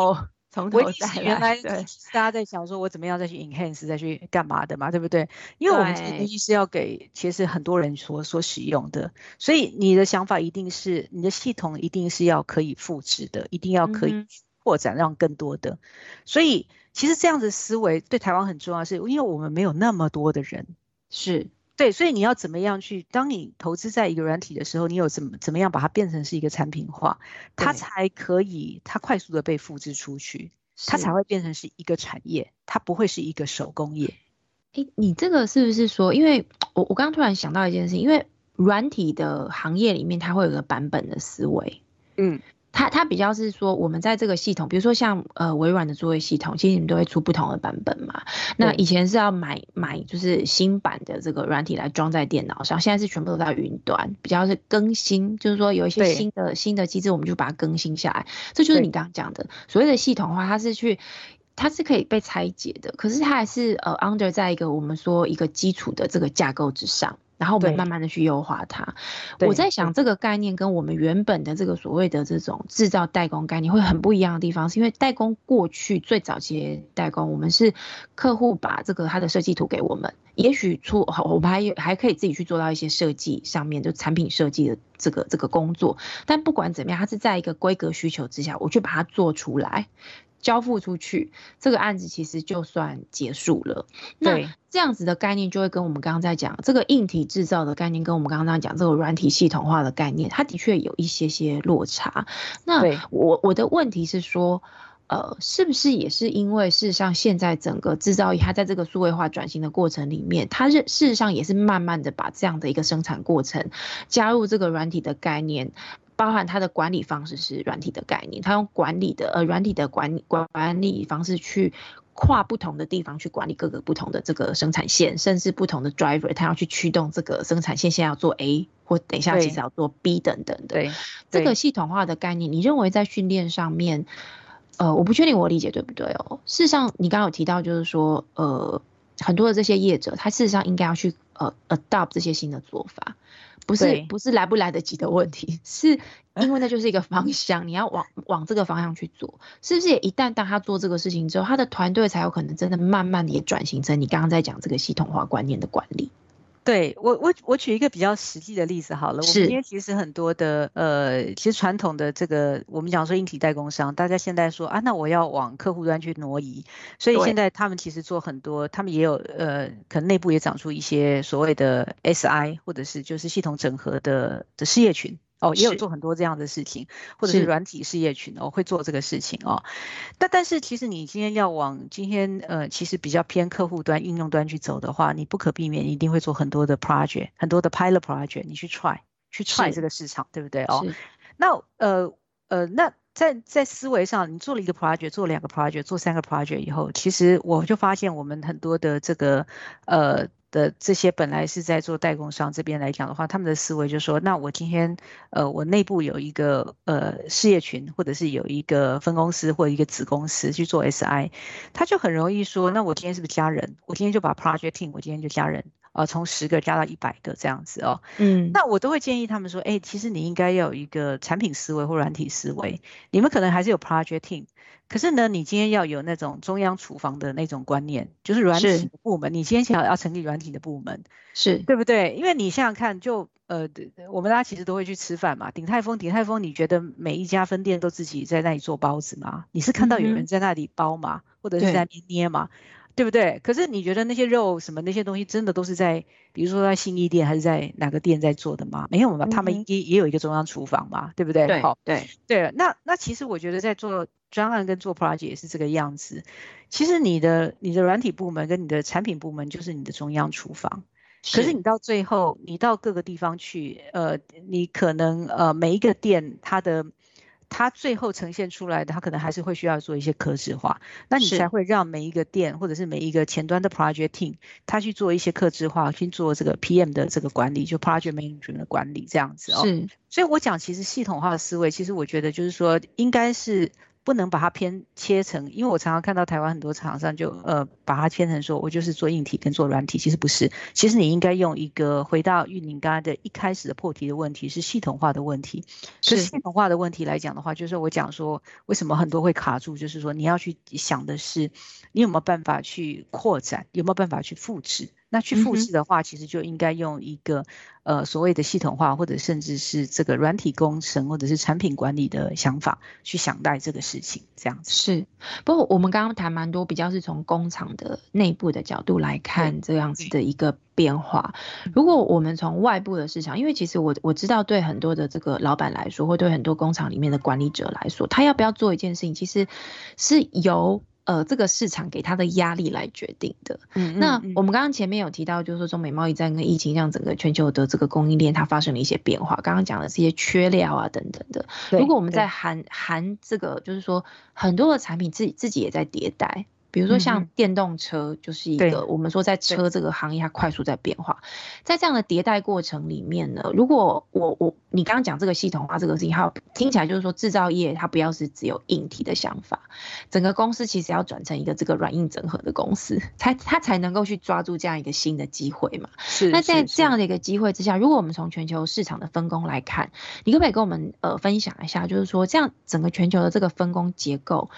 从头再来。原来大家在想说，我怎么样再去 enhance，再去干嘛的嘛，对不对？因为我们这个东西是要给其实很多人所所使用的，所以你的想法一定是你的系统一定是要可以复制的，一定要可以扩展让更多的。嗯、所以其实这样子思维对台湾很重要，是因为我们没有那么多的人是。对，所以你要怎么样去？当你投资在一个软体的时候，你有怎么怎么样把它变成是一个产品化，它才可以它快速的被复制出去，它才会变成是一个产业，它不会是一个手工业。哎，你这个是不是说？因为我我刚刚突然想到一件事情，因为软体的行业里面，它会有个版本的思维，嗯。它它比较是说，我们在这个系统，比如说像呃微软的作业系统，其实你们都会出不同的版本嘛。那以前是要买买就是新版的这个软体来装在电脑上，现在是全部都在云端，比较是更新，就是说有一些新的新的机制，我们就把它更新下来。这就是你刚刚讲的所谓的系统化，它是去它是可以被拆解的，可是它还是呃 under 在一个我们说一个基础的这个架构之上。然后我们慢慢的去优化它。我在想这个概念跟我们原本的这个所谓的这种制造代工概念会很不一样的地方，是因为代工过去最早期代工，我们是客户把这个他的设计图给我们，也许出我们还有还可以自己去做到一些设计上面就产品设计的这个这个工作，但不管怎么样，它是在一个规格需求之下，我去把它做出来。交付出去，这个案子其实就算结束了。对，那这样子的概念就会跟我们刚刚在讲这个硬体制造的概念，跟我们刚刚在讲这个软体系统化的概念，它的确有一些些落差。那我我的问题是说，呃，是不是也是因为事实上现在整个制造业它在这个数位化转型的过程里面，它是事实上也是慢慢的把这样的一个生产过程加入这个软体的概念。包含它的管理方式是软体的概念，它用管理的呃软体的管管管理方式去跨不同的地方去管理各个不同的这个生产线，甚至不同的 driver，它要去驱动这个生产线，现在要做 A 或等一下其实要做 B 等等的。对，这个系统化的概念，你认为在训练上面，呃，我不确定我理解对不对哦。事实上，你刚刚有提到就是说，呃，很多的这些业者，他事实上应该要去呃 adopt 这些新的做法。不是不是来不来得及的问题，是因为那就是一个方向，你要往往这个方向去做，是不是？也一旦当他做这个事情之后，他的团队才有可能真的慢慢的也转型成你刚刚在讲这个系统化观念的管理。对我，我我举一个比较实际的例子好了。是。我们今天其实很多的呃，其实传统的这个我们讲说硬体代工商，大家现在说啊，那我要往客户端去挪移，所以现在他们其实做很多，他们也有呃，可能内部也长出一些所谓的 SI 或者是就是系统整合的的事业群。哦，也有做很多这样的事情，或者是软体事业群哦，会做这个事情哦。但但是其实你今天要往今天呃，其实比较偏客户端、应用端去走的话，你不可避免一定会做很多的 project，很多的 pilot project，你去 try 去 try 这个市场，对不对哦？那呃呃，那在在思维上，你做了一个 project，做两个 project，做三个 project 以后，其实我就发现我们很多的这个呃。的这些本来是在做代工商这边来讲的话，他们的思维就是说，那我今天呃，我内部有一个呃事业群，或者是有一个分公司或者一个子公司去做 SI，他就很容易说，那我今天是不是加人？我今天就把 project team，我今天就加人，呃，从十个加到一百个这样子哦。嗯，那我都会建议他们说，哎，其实你应该要有一个产品思维或软体思维，你们可能还是有 project team。可是呢，你今天要有那种中央厨房的那种观念，就是软体的部门。你今天想要要成立软体的部门，是对不对？因为你想想看，就呃，我们大家其实都会去吃饭嘛。鼎泰丰，鼎泰丰，你觉得每一家分店都自己在那里做包子吗？你是看到有人在那里包吗？嗯、或者是在那边捏吗？对不对？可是你觉得那些肉什么那些东西真的都是在，比如说在新义店还是在哪个店在做的吗？没有嘛，他们也也有一个中央厨房嘛，对不对？对，好，对对。那那其实我觉得在做专案跟做 project 也是这个样子。其实你的你的软体部门跟你的产品部门就是你的中央厨房。可是你到最后，你到各个地方去，呃，你可能呃每一个店它的。它最后呈现出来的，它可能还是会需要做一些客制化，那你才会让每一个店或者是每一个前端的 project team，他去做一些客制化，去做这个 PM 的这个管理，就 project management 的管理这样子哦。是，所以我讲其实系统化的思维，其实我觉得就是说，应该是不能把它偏切成，因为我常常看到台湾很多厂商就呃把它切成说，我就是做硬体跟做软体，其实不是，其实你应该用一个回到玉宁刚刚的一开始的破题的问题是系统化的问题，是系统化的问题来讲的话，就是我讲说为什么很多会卡住，就是说你要去想的是你有没有办法去扩展，有没有办法去复制。那去复制的话，其实就应该用一个呃所谓的系统化，或者甚至是这个软体工程，或者是产品管理的想法去想待这个事情，这样子是。不过我们刚刚谈蛮多，比较是从工厂的内部的角度来看这样子的一个变化。如果我们从外部的市场，因为其实我我知道对很多的这个老板来说，或对很多工厂里面的管理者来说，他要不要做一件事情，其实是由。呃，这个市场给他的压力来决定的。嗯，那我们刚刚前面有提到，就是说中美贸易战跟疫情让整个全球的这个供应链它发生了一些变化。刚刚讲的是一些缺料啊等等的。如果我们在含含这个，就是说很多的产品自己自己也在迭代。比如说像电动车，就是一个我们说在车这个行业它快速在变化，在这样的迭代过程里面呢，如果我我你刚刚讲这个系统化这个事情，它听起来就是说制造业它不要是只有硬体的想法，整个公司其实要转成一个这个软硬整合的公司，才它才能够去抓住这样一个新的机会嘛。是。那在这样的一个机会之下，如果我们从全球市场的分工来看，你可不可以跟我们呃分享一下，就是说这样整个全球的这个分工结构？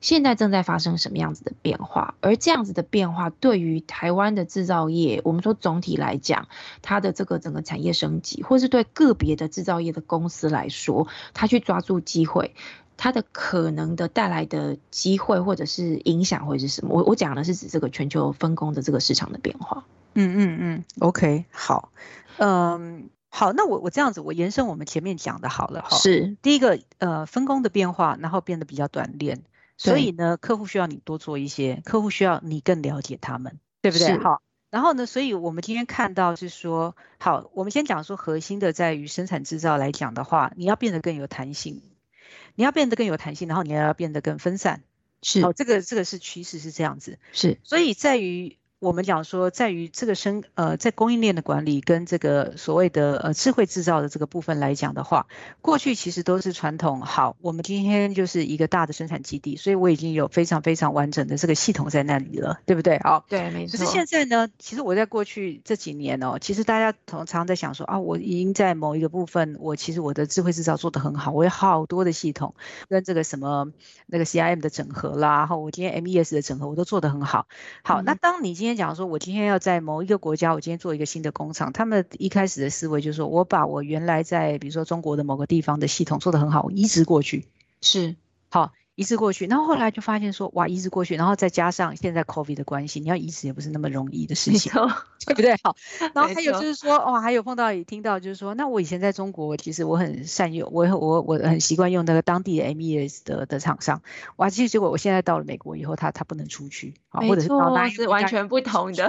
现在正在发生什么样子的变化？而这样子的变化对于台湾的制造业，我们说总体来讲，它的这个整个产业升级，或是对个别的制造业的公司来说，它去抓住机会，它的可能的带来的机会或者是影响会是什么？我我讲的是指这个全球分工的这个市场的变化。嗯嗯嗯，OK，好，嗯，好，那我我这样子，我延伸我们前面讲的好了哈。是第一个，呃，分工的变化，然后变得比较短链。所以呢，客户需要你多做一些，客户需要你更了解他们，对不对？好，然后呢，所以我们今天看到是说，好，我们先讲说核心的在于生产制造来讲的话，你要变得更有弹性，你要变得更有弹性，然后你要变得更分散，是，哦，这个这个是趋势是这样子，是，所以在于。我们讲说，在于这个生呃，在供应链的管理跟这个所谓的呃智慧制造的这个部分来讲的话，过去其实都是传统。好，我们今天就是一个大的生产基地，所以我已经有非常非常完整的这个系统在那里了，对不对？好，对，没错。可是现在呢，其实我在过去这几年哦，其实大家常常在想说啊，我已经在某一个部分，我其实我的智慧制造做得很好，我有好多的系统跟这个什么那个 CIM 的整合啦，然后我今天 MES 的整合我都做得很好。好，嗯、那当你今天今天讲说，我今天要在某一个国家，我今天做一个新的工厂。他们一开始的思维就是说，我把我原来在比如说中国的某个地方的系统做得很好，我移植过去，是好。移植过去，然后后来就发现说，哇，移植过去，然后再加上现在 COVID 的关系，你要移植也不是那么容易的事情，对不对？好，然后还有就是说，哇，还有碰到也听到就是说，那我以前在中国，其实我很善用，我我我很习惯用那个当地的 MES 的的厂商，哇，其实结果我现在到了美国以后，他他不能出去，啊，或者是到那是完全不同的，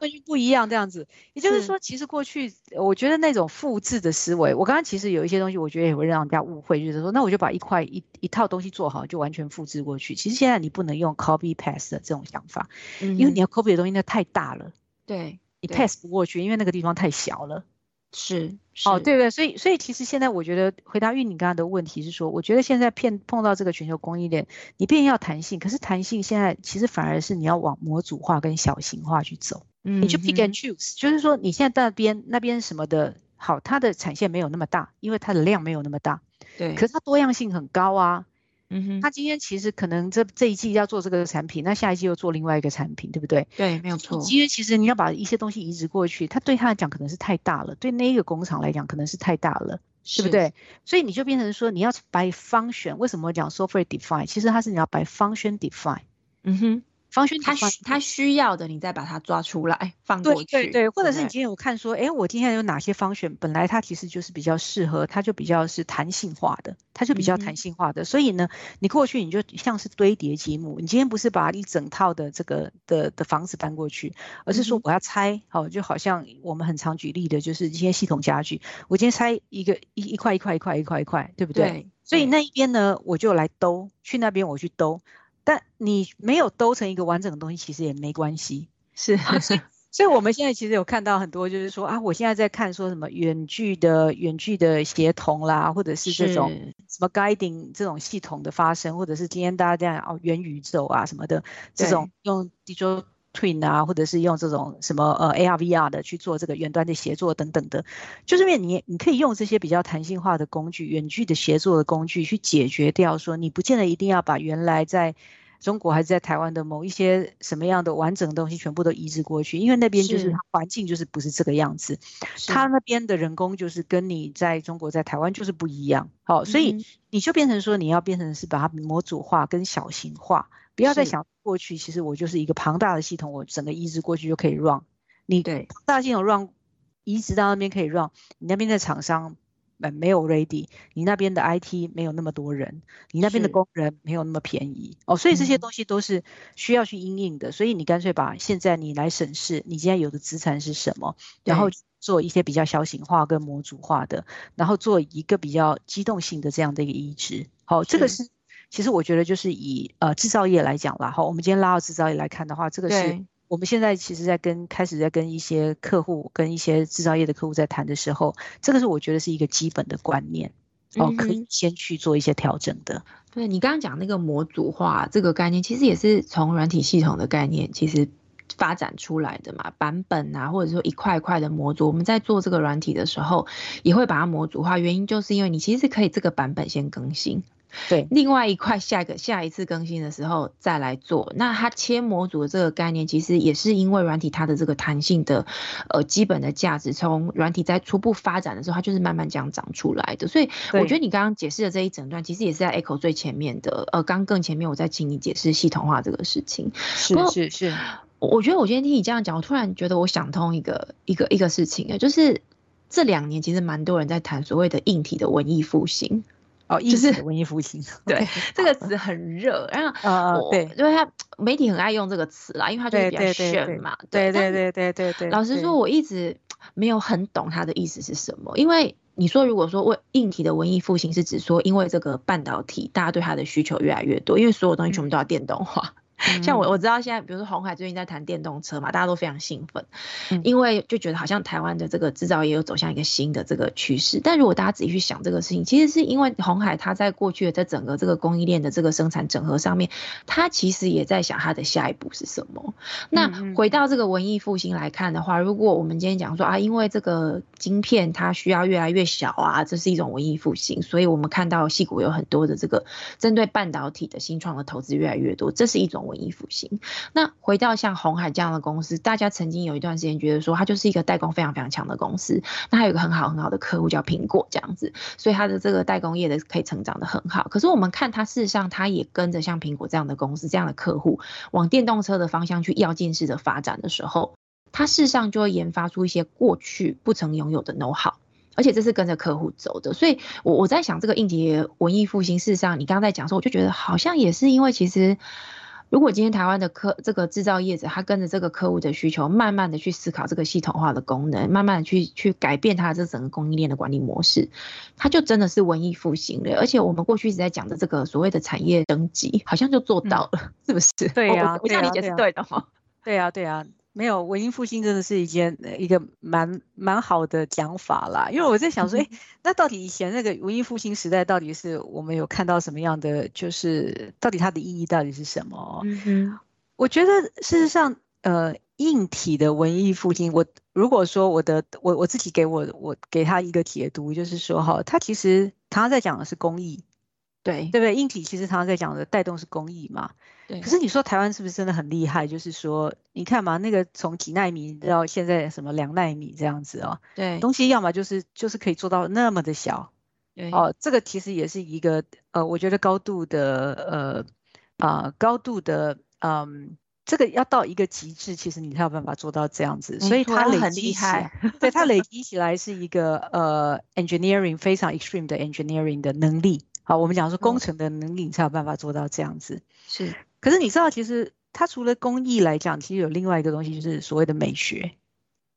完全不一样这样子。也就是说，其实过去我觉得那种复制的思维，我刚刚其实有一些东西，我觉得也会让人家误会，就是说，那我就把一块一一套东西做好就。完全复制过去，其实现在你不能用 copy paste 的这种想法，嗯，因为你要 copy 的东西那太大了，对，你 paste 不过去，因为那个地方太小了。是，是哦，对不对？所以，所以其实现在我觉得回答玉你刚刚的问题是说，我觉得现在骗碰到这个全球供应链，你变要弹性，可是弹性现在其实反而是你要往模组化跟小型化去走，嗯，你就 pick and choose，就是说你现在那边那边什么的好，它的产线没有那么大，因为它的量没有那么大，对，可是它多样性很高啊。嗯哼，他今天其实可能这这一季要做这个产品，那下一季又做另外一个产品，对不对？对，没有错。今天其实你要把一些东西移植过去，他对他来讲可能是太大了，对那一个工厂来讲可能是太大了，对不对？所以你就变成说你要 by function，为什么讲 software define？其实它是你要 by function define。嗯哼。方轩，他需他需要的，你再把它抓出来 放过去。对对对，或者是你今天有看说，哎，我今天有哪些方选，本来它其实就是比较适合，它就比较是弹性化的，它就比较弹性化的。嗯、所以呢，你过去你就像是堆叠积木，你今天不是把一整套的这个的的房子搬过去，而是说我要拆，好、嗯，就好像我们很常举例的，就是一些系统家具，我今天拆一个一一块一块一块一块一块，对不对？对。所以那一边呢，我就来兜，去那边我去兜。但你没有兜成一个完整的东西，其实也没关系。是，所以我们现在其实有看到很多，就是说啊，我现在在看说什么远距的远距的协同啦，或者是这种什么 guiding 这种系统的发生，或者是今天大家这样哦元宇宙啊什么的这种用 digital twin 啊，或者是用这种什么呃 AR VR 的去做这个远端的协作等等的，就是因为你你可以用这些比较弹性化的工具，远距的协作的工具去解决掉说你不见得一定要把原来在。中国还是在台湾的某一些什么样的完整的东西全部都移植过去，因为那边就是环境就是不是这个样子，他那边的人工就是跟你在中国在台湾就是不一样，好，所以你就变成说你要变成是把它模组化跟小型化，不要再想过去，其实我就是一个庞大的系统，我整个移植过去就可以 run，你对。大系统 run 移植到那边可以 run，你那边的厂商。没有 ready，你那边的 IT 没有那么多人，你那边的工人没有那么便宜。哦，所以这些东西都是需要去应应的，嗯、所以你干脆把现在你来审视你现在有的资产是什么，然后做一些比较小型化跟模组化的，然后做一个比较机动性的这样的一个移植。好，这个是。其实我觉得就是以呃制造业来讲啦，好，我们今天拉到制造业来看的话，这个是。我们现在其实，在跟开始在跟一些客户、跟一些制造业的客户在谈的时候，这个是我觉得是一个基本的观念，哦，可以先去做一些调整的。对，你刚刚讲那个模组化这个概念，其实也是从软体系统的概念其实发展出来的嘛，版本啊，或者说一块一块的模组，我们在做这个软体的时候，也会把它模组化，原因就是因为你其实是可以这个版本先更新。对，另外一块下一个下一次更新的时候再来做。那它切模组的这个概念，其实也是因为软体它的这个弹性的呃基本的价值，从软体在初步发展的时候，它就是慢慢这样长出来的。所以我觉得你刚刚解释的这一整段，其实也是在 echo 最前面的。呃，刚更前面我在请你解释系统化这个事情。是是是，我觉得我今天听你这样讲，我突然觉得我想通一个一个一个事情啊，就是这两年其实蛮多人在谈所谓的硬体的文艺复兴。哦，就是文艺复兴，对这个词很热，然后我对，因为他媒体很爱用这个词啦，因为它就是比较炫嘛，对对对对对对。老实说，我一直没有很懂它的意思是什么，因为你说如果说为硬体的文艺复兴是指说，因为这个半导体大家对它的需求越来越多，因为所有东西全部都要电动化。像我我知道现在，比如说红海最近在谈电动车嘛，大家都非常兴奋，因为就觉得好像台湾的这个制造业又走向一个新的这个趋势。但如果大家仔细去想这个事情，其实是因为红海它在过去的在整个这个供应链的这个生产整合上面，它其实也在想它的下一步是什么。那回到这个文艺复兴来看的话，如果我们今天讲说啊，因为这个晶片它需要越来越小啊，这是一种文艺复兴，所以我们看到戏股有很多的这个针对半导体的新创的投资越来越多，这是一种。文艺复兴。那回到像红海这样的公司，大家曾经有一段时间觉得说，它就是一个代工非常非常强的公司。那还有一个很好很好的客户叫苹果，这样子，所以它的这个代工业的可以成长得很好。可是我们看它，事实上它也跟着像苹果这样的公司、这样的客户，往电动车的方向去要进式的发展的时候，它事实上就会研发出一些过去不曾拥有的 know how。而且这是跟着客户走的，所以我我在想，这个应急文艺复兴，事实上你刚刚在讲的时候，我就觉得好像也是因为其实。如果今天台湾的客这个制造业者，他跟着这个客户的需求，慢慢的去思考这个系统化的功能，慢慢的去去改变它这整个供应链的管理模式，它就真的是文艺复兴了。而且我们过去一直在讲的这个所谓的产业升级，好像就做到了，嗯、是不是？对呀、啊，我这样理解是对的哈？对呀、啊，对呀、啊。没有文艺复兴真的是一件一个蛮蛮好的讲法啦，因为我在想说，哎，那到底以前那个文艺复兴时代，到底是我们有看到什么样的？就是到底它的意义到底是什么？我觉得事实上，呃，硬体的文艺复兴，我如果说我的我我自己给我我给他一个解读，就是说哈，他其实常常在讲的是工艺。对，对不对？硬体其实常常在讲的带动是工艺嘛。对。可是你说台湾是不是真的很厉害？就是说，你看嘛，那个从几纳米到现在什么两纳米这样子哦。对。东西要么就是就是可以做到那么的小。对。哦，这个其实也是一个呃，我觉得高度的呃啊、呃、高度的嗯，这个要到一个极致，其实你才有办法做到这样子。所以它累积很厉害。对，它 累积起来是一个呃 engineering 非常 extreme 的 engineering 的能力。好，我们讲说工程的能力才有办法做到这样子。是，可是你知道，其实它除了工艺来讲，其实有另外一个东西，就是所谓的美学。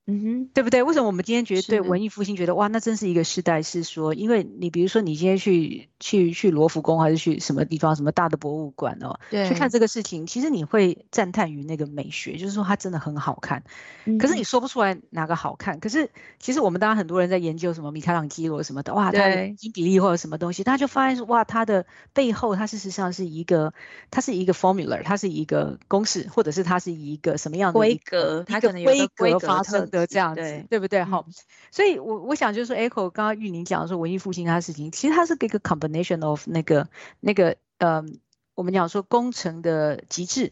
嗯哼，对不对？为什么我们今天觉得对文艺复兴觉得哇，那真是一个时代？是说，因为你比如说你今天去去去罗浮宫，还是去什么地方，什么大的博物馆哦，对，去看这个事情，其实你会赞叹于那个美学，就是说它真的很好看。嗯、可是你说不出来哪个好看。可是其实我们当然很多人在研究什么米开朗基罗什么的，哇，他的金比利或者什么东西，他就发现说哇，它的背后它事实上是一个，它是一个 formula，它是一个公式，或者是它是一个什么样的规格，它可能有个规格发生。的这样子，对，对不对？好、嗯，所以我我想就是说，Echo 刚刚玉宁讲说文艺复兴它的事情，其实它是一个 combination of 那个那个呃，我们讲说工程的极致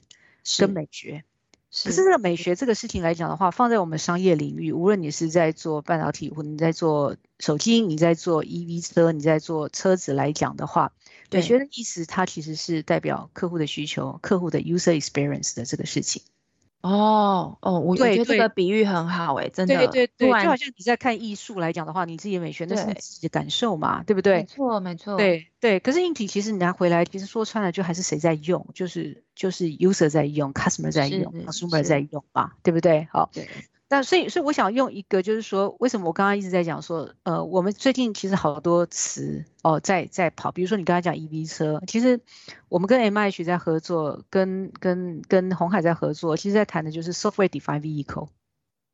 跟美学。是，可是这个美学这个事情来讲的话，放在我们商业领域，无论你是在做半导体，或你在做手机，你在做 EV 车，你在做车子来讲的话，美学的意思它其实是代表客户的需求，客户的 user experience 的这个事情。哦哦，我觉得这个比喻很好哎，真的，对对对，就好像你在看艺术来讲的话，你自己的美学那是你自己的感受嘛，对不对？没错没错，对对。可是硬体其实你拿回来，其实说穿了就还是谁在用，就是就是 user 在用，customer 在用，consumer 在用嘛，对不对？好。对。但所以，所以我想用一个，就是说，为什么我刚刚一直在讲说，呃，我们最近其实好多词哦，在在跑，比如说你刚才讲 EV 车，其实我们跟 MIH 在合作，跟跟跟红海在合作，其实在谈的就是 software defined vehicle，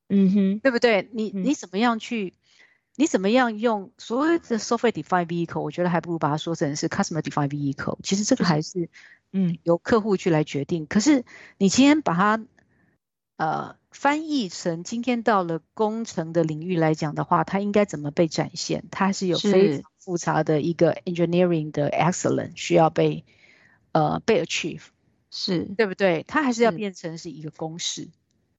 嗯哼，对不对？你你怎么样去，你怎么样用所谓的 software defined vehicle？我觉得还不如把它说成是 customer defined vehicle。其实这个还是嗯由客户去来决定。可是你今天把它呃。翻译成今天到了工程的领域来讲的话，它应该怎么被展现？它是有非常复杂的一个 engineering 的 excellence 需要被呃被 achieve，是对不对？它还是要变成是一个公式，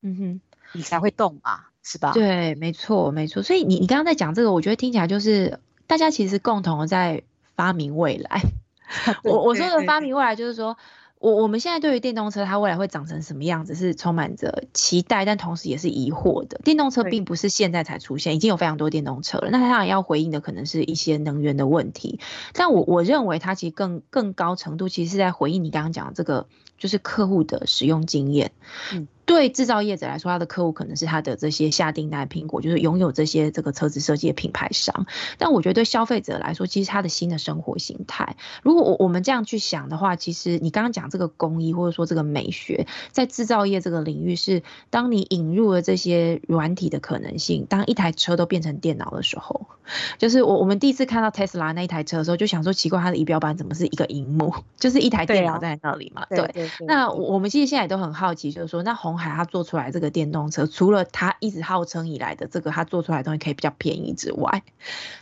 嗯哼，你才会动嘛，是吧？对，没错，没错。所以你你刚刚在讲这个，我觉得听起来就是大家其实共同在发明未来。我我说的发明未来就是说。我我们现在对于电动车它未来会长成什么样子是充满着期待，但同时也是疑惑的。电动车并不是现在才出现，已经有非常多电动车了。那它要回应的可能是一些能源的问题，但我我认为它其实更更高程度其实是在回应你刚刚讲的这个，就是客户的使用经验。嗯。对制造业者来说，他的客户可能是他的这些下订单苹果，就是拥有这些这个车子设计的品牌商。但我觉得对消费者来说，其实他的新的生活形态，如果我我们这样去想的话，其实你刚刚讲这个工艺或者说这个美学，在制造业这个领域是，当你引入了这些软体的可能性，当一台车都变成电脑的时候，就是我我们第一次看到 Tesla 那一台车的时候，就想说奇怪，它的仪表板怎么是一个荧幕，就是一台电脑在那里嘛？对，啊、对，对，对，对。那我们其实现在也都很好奇，就是说那红海他做出来这个电动车，除了他一直号称以来的这个他做出来的东西可以比较便宜之外，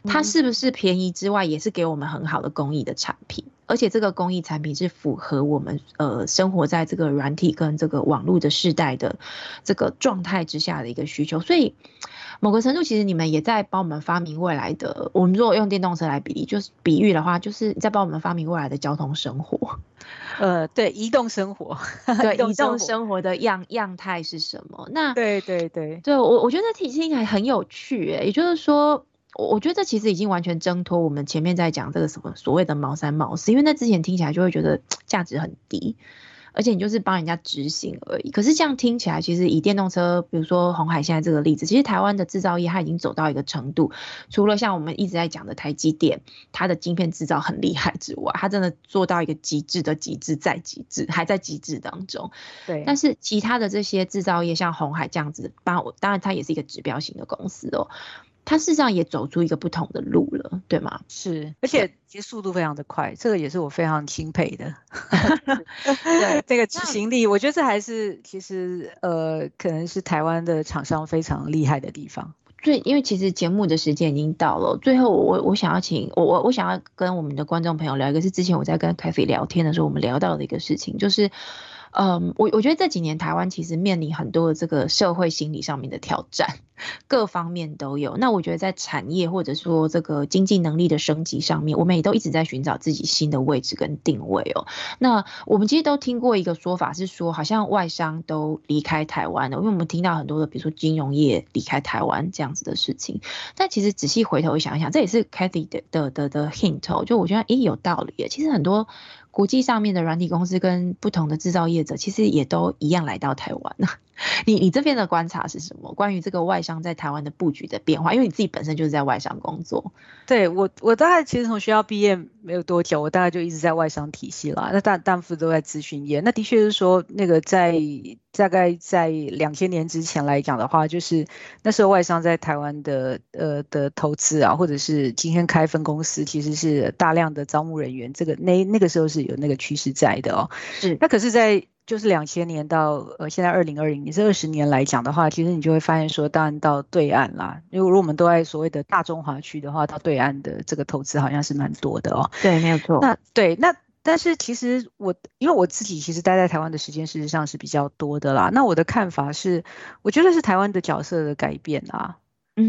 它是不是便宜之外，也是给我们很好的工艺的产品？而且这个工艺产品是符合我们呃生活在这个软体跟这个网络的世代的这个状态之下的一个需求。所以某个程度，其实你们也在帮我们发明未来的。我们如果用电动车来比喻，就是比喻的话，就是在帮我们发明未来的交通生活。呃，对，移动生活，对，移动生活的样样态是什么？那对对对，对我我觉得听起来很有趣，也就是说，我觉得这其实已经完全挣脱我们前面在讲这个什么所谓的毛三毛四，因为那之前听起来就会觉得价值很低。而且你就是帮人家执行而已。可是这样听起来，其实以电动车，比如说红海现在这个例子，其实台湾的制造业它已经走到一个程度，除了像我们一直在讲的台积电，它的晶片制造很厉害之外，它真的做到一个极致的极致再极致，还在极致当中。对。但是其他的这些制造业，像红海这样子，当当然它也是一个指标型的公司哦。它事实上也走出一个不同的路了，对吗？是，而且其实速度非常的快，这个也是我非常钦佩的。对，这个执行力，我觉得这还是其实呃，可能是台湾的厂商非常厉害的地方。对，因为其实节目的时间已经到了，最后我我想要请我我我想要跟我们的观众朋友聊一个，是之前我在跟 Cathy 聊天的时候，我们聊到的一个事情，就是。嗯，我我觉得这几年台湾其实面临很多的这个社会心理上面的挑战，各方面都有。那我觉得在产业或者说这个经济能力的升级上面，我们也都一直在寻找自己新的位置跟定位哦。那我们其实都听过一个说法是说，好像外商都离开台湾了，因为我们听到很多的，比如说金融业离开台湾这样子的事情。但其实仔细回头想一想，这也是 Cathy 的的的的 hint，就我觉得咦有道理。其实很多。国际上面的软体公司跟不同的制造业者，其实也都一样来到台湾了。你你这边的观察是什么？关于这个外商在台湾的布局的变化？因为你自己本身就是在外商工作。对我，我大概其实从学校毕业没有多久，我大概就一直在外商体系啦。那大大部分都在咨询业。那的确是说，那个在大概在两千年之前来讲的话，就是那时候外商在台湾的呃的投资啊，或者是今天开分公司，其实是大量的招募人员。这个那那个时候是有那个趋势在的哦。是。那可是，在就是两千年到呃现在二零二零，你是二十年来讲的话，其实你就会发现说，当然到对岸啦，因为如果我们都在所谓的大中华区的话，到对岸的这个投资好像是蛮多的哦。对，没有错。那对，那但是其实我因为我自己其实待在台湾的时间事实上是比较多的啦。那我的看法是，我觉得是台湾的角色的改变啊。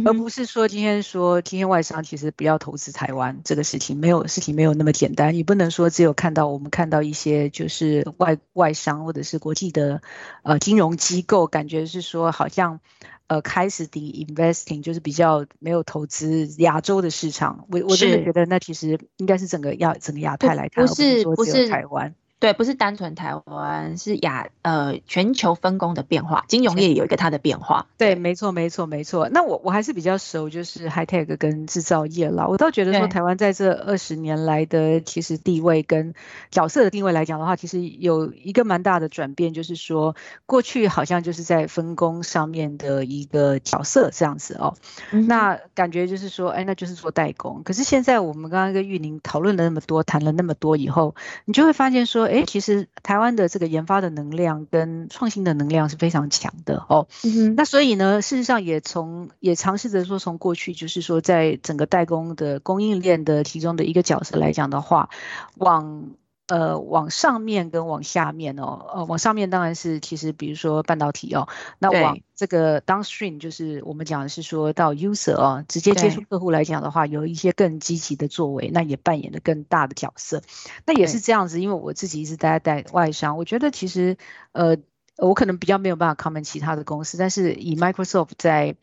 而不是说今天说今天外商其实不要投资台湾这个事情，没有事情没有那么简单。你不能说只有看到我们看到一些就是外外商或者是国际的呃金融机构，感觉是说好像呃开始 de-investing 就是比较没有投资亚洲的市场。我我真的觉得那其实应该是整个亚整个亚太来看，不是说只有台湾。对，不是单纯台湾，是亚呃全球分工的变化，金融业有一个它的变化。对，没错，没错，没错。那我我还是比较熟，就是 high tech 跟制造业啦。我倒觉得说，台湾在这二十年来的其实地位跟角色的定位来讲的话，其实有一个蛮大的转变，就是说过去好像就是在分工上面的一个角色这样子哦。嗯、那感觉就是说，哎，那就是做代工。可是现在我们刚刚跟玉宁讨论了那么多，谈了那么多以后，你就会发现说。哎，其实台湾的这个研发的能量跟创新的能量是非常强的哦。嗯。那所以呢，事实上也从也尝试着说，从过去就是说，在整个代工的供应链的其中的一个角色来讲的话，往。呃，往上面跟往下面哦，呃，往上面当然是其实比如说半导体哦，那往这个 downstream 就是我们讲的是说到 user 哦，直接接触客户来讲的话，有一些更积极的作为，那也扮演了更大的角色。那也是这样子，因为我自己一直待在外商，我觉得其实呃，我可能比较没有办法 comment 其他的公司，但是以 Microsoft 在。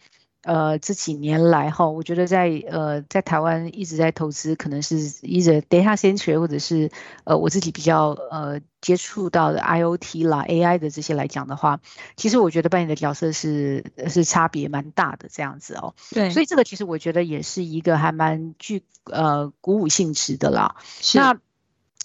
呃，这几年来哈，我觉得在呃在台湾一直在投资，可能是一直 data center 或者是呃我自己比较呃接触到的 IoT 啦 AI 的这些来讲的话，其实我觉得扮演的角色是是差别蛮大的这样子哦。对，所以这个其实我觉得也是一个还蛮具呃鼓舞性质的啦。是。那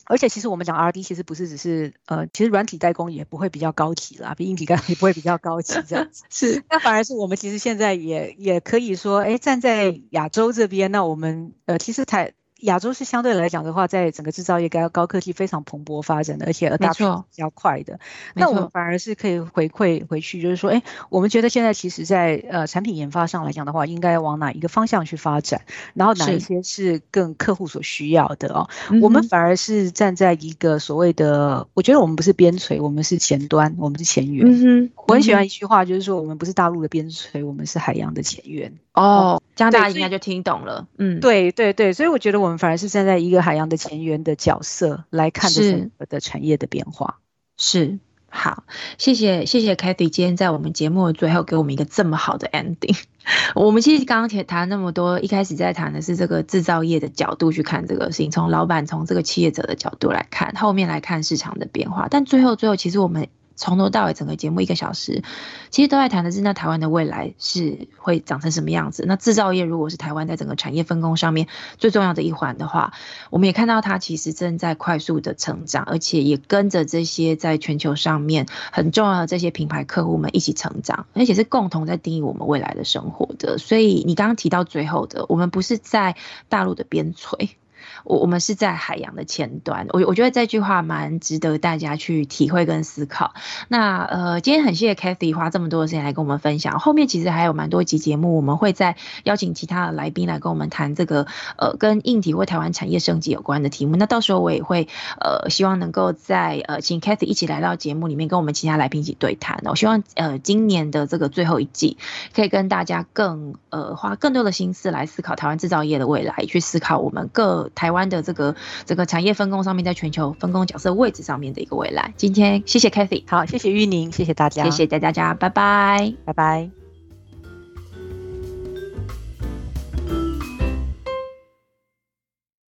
而且其实我们讲 R&D，其实不是只是呃，其实软体代工也不会比较高级啦，比硬体代工也不会比较高级这样子。是，那反而是我们其实现在也也可以说，哎，站在亚洲这边，那我们呃，其实台。亚洲是相对来讲的话，在整个制造业高高科技非常蓬勃发展的，而且 adoption 比较快的。那我们反而是可以回馈回去，就是说，哎，我们觉得现在其实在呃产品研发上来讲的话，应该往哪一个方向去发展，然后哪一些是更客户所需要的哦。我们反而是站在一个所谓的，我觉得我们不是边陲，我们是前端，我们是前缘。嗯哼，我很喜欢一句话，就是说我们不是大陆的边陲，我们是海洋的前缘。哦，这样大家应该就听懂了。嗯，对对对，所以我觉得我们反而是站在一个海洋的前缘的角色来看这整个的产业的变化。是，是好，谢谢谢谢 Kathy 今天在我们节目的最后给我们一个这么好的 ending。我们其实刚刚谈那么多，一开始在谈的是这个制造业的角度去看这个事情，从老板从这个企业者的角度来看，后面来看市场的变化，但最后最后其实我们。从头到尾，整个节目一个小时，其实都在谈的是那台湾的未来是会长成什么样子。那制造业如果是台湾在整个产业分工上面最重要的一环的话，我们也看到它其实正在快速的成长，而且也跟着这些在全球上面很重要的这些品牌客户们一起成长，而且是共同在定义我们未来的生活的。所以你刚刚提到最后的，我们不是在大陆的边陲。我我们是在海洋的前端，我我觉得这句话蛮值得大家去体会跟思考。那呃，今天很谢谢 Cathy 花这么多的时间来跟我们分享。后面其实还有蛮多集节目，我们会再邀请其他的来宾来跟我们谈这个呃跟硬体或台湾产业升级有关的题目。那到时候我也会呃希望能够在呃请 Cathy 一起来到节目里面跟我们其他来宾一起对谈。我希望呃今年的这个最后一季可以跟大家更呃花更多的心思来思考台湾制造业的未来，去思考我们各台。台湾的这个这个产业分工上面，在全球分工角色位置上面的一个未来。今天谢谢 Kathy，好，谢谢玉宁，谢谢大家，谢谢大家，拜拜，拜拜。